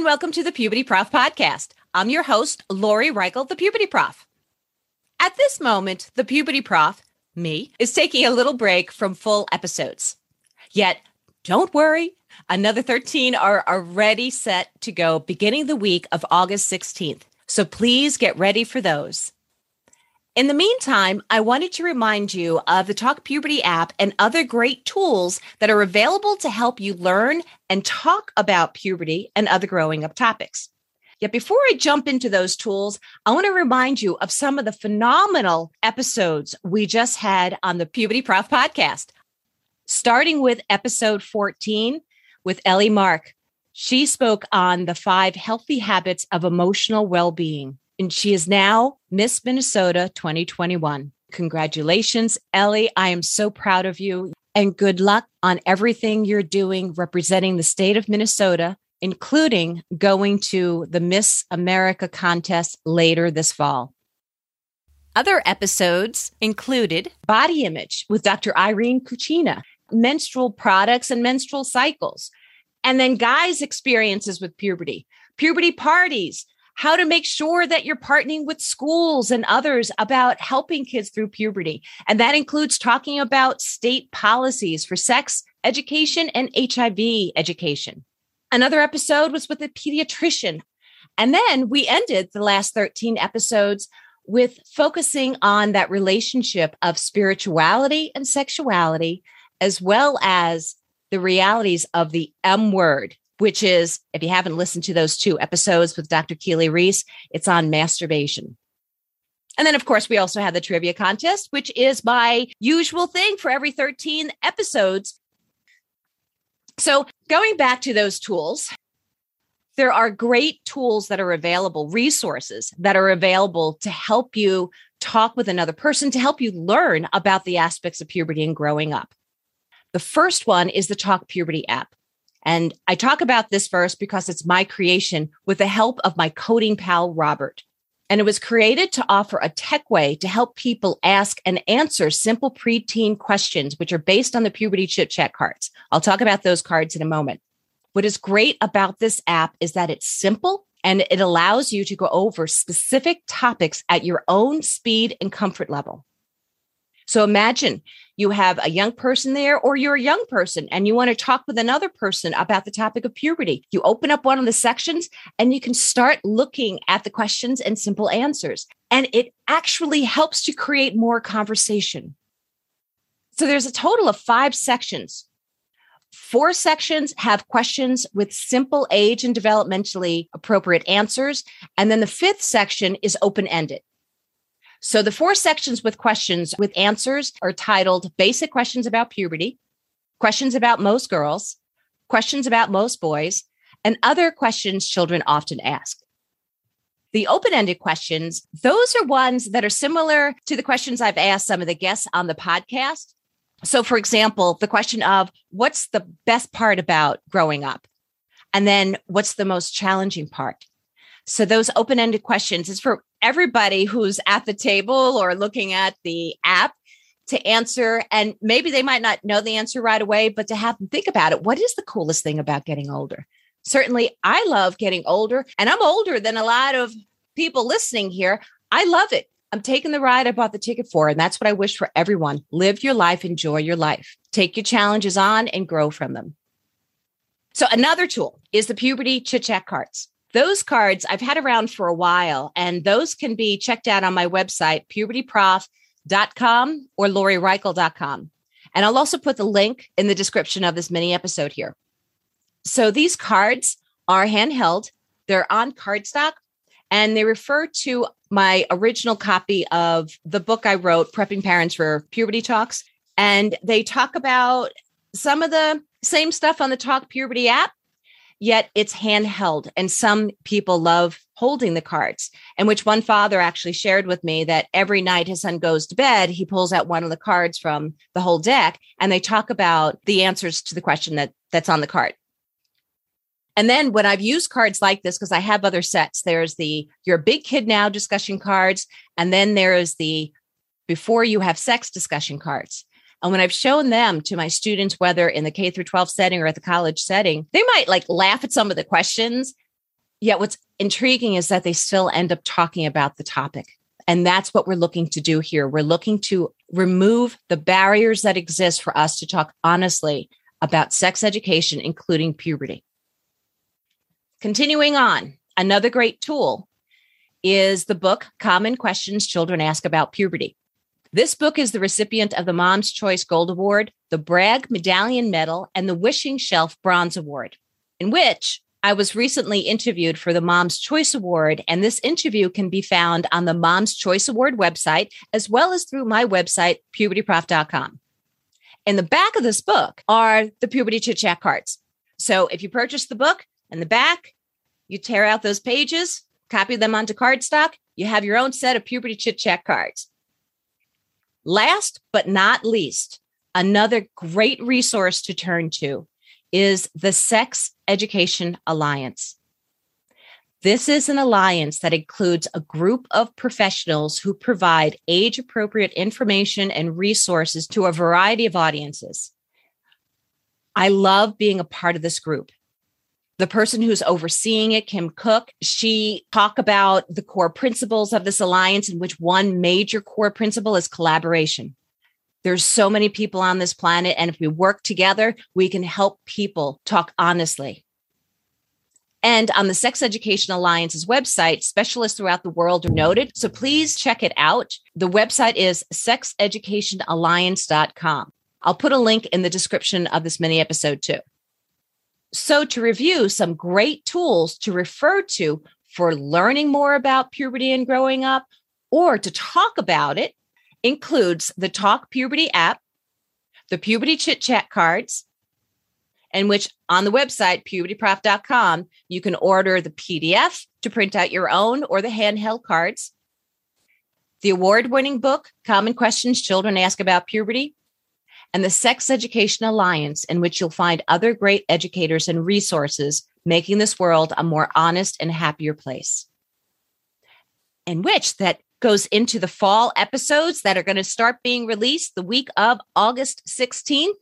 And welcome to the Puberty Prof podcast. I'm your host, Lori Reichel, the Puberty Prof. At this moment, the Puberty Prof, me, is taking a little break from full episodes. Yet, don't worry, another 13 are already set to go beginning the week of August 16th. So please get ready for those. In the meantime, I wanted to remind you of the Talk Puberty app and other great tools that are available to help you learn and talk about puberty and other growing up topics. Yet before I jump into those tools, I want to remind you of some of the phenomenal episodes we just had on the Puberty Prof podcast. Starting with episode 14 with Ellie Mark. She spoke on the five healthy habits of emotional well being and she is now Miss Minnesota 2021. Congratulations, Ellie. I am so proud of you and good luck on everything you're doing representing the state of Minnesota, including going to the Miss America contest later this fall. Other episodes included Body Image with Dr. Irene Kuchina, menstrual products and menstrual cycles, and then guys' experiences with puberty, puberty parties, how to make sure that you're partnering with schools and others about helping kids through puberty. And that includes talking about state policies for sex education and HIV education. Another episode was with a pediatrician. And then we ended the last 13 episodes with focusing on that relationship of spirituality and sexuality, as well as the realities of the M word which is, if you haven't listened to those two episodes with Dr. Keely Reese, it's on masturbation. And then, of course, we also have the trivia contest, which is my usual thing for every 13 episodes. So, going back to those tools, there are great tools that are available, resources that are available to help you talk with another person, to help you learn about the aspects of puberty and growing up. The first one is the Talk Puberty app. And I talk about this first because it's my creation with the help of my coding pal, Robert. And it was created to offer a tech way to help people ask and answer simple preteen questions, which are based on the puberty chit chat cards. I'll talk about those cards in a moment. What is great about this app is that it's simple and it allows you to go over specific topics at your own speed and comfort level. So imagine you have a young person there, or you're a young person and you want to talk with another person about the topic of puberty. You open up one of the sections and you can start looking at the questions and simple answers. And it actually helps to create more conversation. So there's a total of five sections. Four sections have questions with simple age and developmentally appropriate answers. And then the fifth section is open ended. So the four sections with questions with answers are titled Basic Questions About Puberty, Questions About Most Girls, Questions About Most Boys, and Other Questions Children Often Ask. The open ended questions, those are ones that are similar to the questions I've asked some of the guests on the podcast. So, for example, the question of what's the best part about growing up? And then what's the most challenging part? So those open-ended questions is for everybody who's at the table or looking at the app to answer. And maybe they might not know the answer right away, but to have them think about it. What is the coolest thing about getting older? Certainly, I love getting older, and I'm older than a lot of people listening here. I love it. I'm taking the ride I bought the ticket for, and that's what I wish for everyone. Live your life, enjoy your life, take your challenges on, and grow from them. So, another tool is the puberty chit chat cards. Those cards I've had around for a while, and those can be checked out on my website, pubertyprof.com or lorireichel.com. And I'll also put the link in the description of this mini episode here. So these cards are handheld, they're on cardstock, and they refer to my original copy of the book I wrote, Prepping Parents for Puberty Talks. And they talk about some of the same stuff on the Talk Puberty app yet it's handheld. And some people love holding the cards, and which one father actually shared with me that every night his son goes to bed, he pulls out one of the cards from the whole deck and they talk about the answers to the question that that's on the card. And then when I've used cards like this, because I have other sets, there's the you're a big kid now discussion cards, and then there is the before you have sex discussion cards. And when I've shown them to my students, whether in the K through 12 setting or at the college setting, they might like laugh at some of the questions. Yet what's intriguing is that they still end up talking about the topic. And that's what we're looking to do here. We're looking to remove the barriers that exist for us to talk honestly about sex education, including puberty. Continuing on, another great tool is the book Common Questions Children Ask About Puberty. This book is the recipient of the Mom's Choice Gold Award, the Bragg Medallion Medal, and the Wishing Shelf Bronze Award, in which I was recently interviewed for the Mom's Choice Award. And this interview can be found on the Mom's Choice Award website, as well as through my website, pubertyprof.com. In the back of this book are the puberty chit chat cards. So if you purchase the book in the back, you tear out those pages, copy them onto cardstock, you have your own set of puberty chit chat cards. Last but not least, another great resource to turn to is the Sex Education Alliance. This is an alliance that includes a group of professionals who provide age appropriate information and resources to a variety of audiences. I love being a part of this group the person who's overseeing it, Kim Cook, she talk about the core principles of this alliance in which one major core principle is collaboration. There's so many people on this planet. And if we work together, we can help people talk honestly. And on the Sex Education Alliance's website, specialists throughout the world are noted. So please check it out. The website is sexeducationalliance.com. I'll put a link in the description of this mini episode too. So, to review some great tools to refer to for learning more about puberty and growing up, or to talk about it, includes the Talk Puberty app, the Puberty Chit Chat cards, and which on the website, pubertyprof.com, you can order the PDF to print out your own or the handheld cards, the award winning book, Common Questions Children Ask About Puberty, and the Sex Education Alliance, in which you'll find other great educators and resources making this world a more honest and happier place. In which that goes into the fall episodes that are going to start being released the week of August 16th.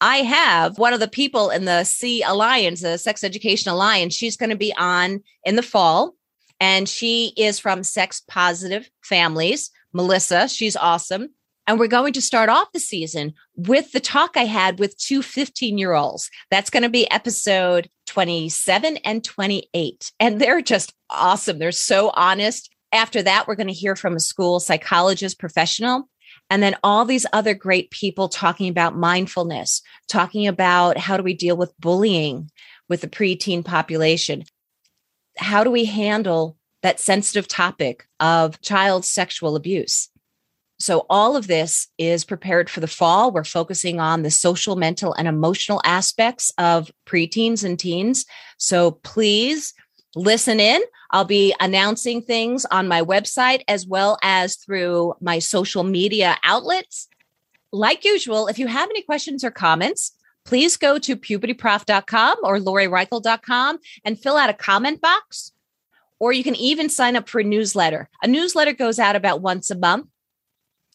I have one of the people in the C Alliance, the Sex Education Alliance. She's going to be on in the fall, and she is from sex positive families. Melissa, she's awesome. And we're going to start off the season with the talk I had with two 15 year olds. That's going to be episode 27 and 28. And they're just awesome. They're so honest. After that, we're going to hear from a school psychologist professional. And then all these other great people talking about mindfulness, talking about how do we deal with bullying with the preteen population? How do we handle that sensitive topic of child sexual abuse? So, all of this is prepared for the fall. We're focusing on the social, mental, and emotional aspects of preteens and teens. So, please listen in. I'll be announcing things on my website as well as through my social media outlets. Like usual, if you have any questions or comments, please go to pubertyprof.com or lorireichel.com and fill out a comment box. Or you can even sign up for a newsletter. A newsletter goes out about once a month.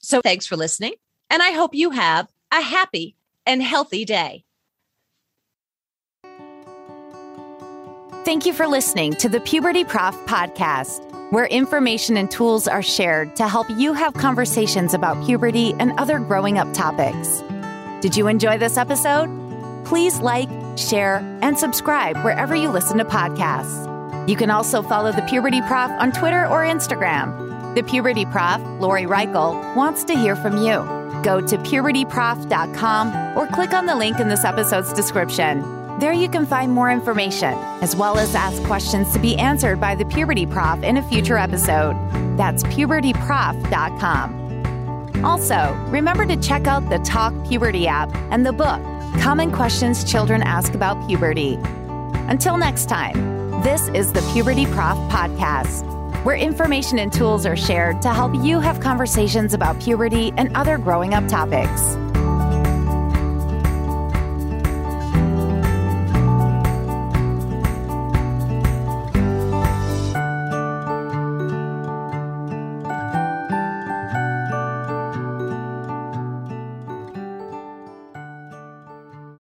So thanks for listening. And I hope you have a happy and healthy day. Thank you for listening to the Puberty Prof podcast, where information and tools are shared to help you have conversations about puberty and other growing up topics. Did you enjoy this episode? Please like, share, and subscribe wherever you listen to podcasts. You can also follow the Puberty Prof on Twitter or Instagram. The Puberty Prof, Lori Reichel, wants to hear from you. Go to pubertyprof.com or click on the link in this episode's description. There you can find more information, as well as ask questions to be answered by the Puberty Prof in a future episode. That's pubertyprof.com. Also, remember to check out the Talk Puberty app and the book, Common Questions Children Ask About Puberty. Until next time, this is the Puberty Prof Podcast, where information and tools are shared to help you have conversations about puberty and other growing up topics.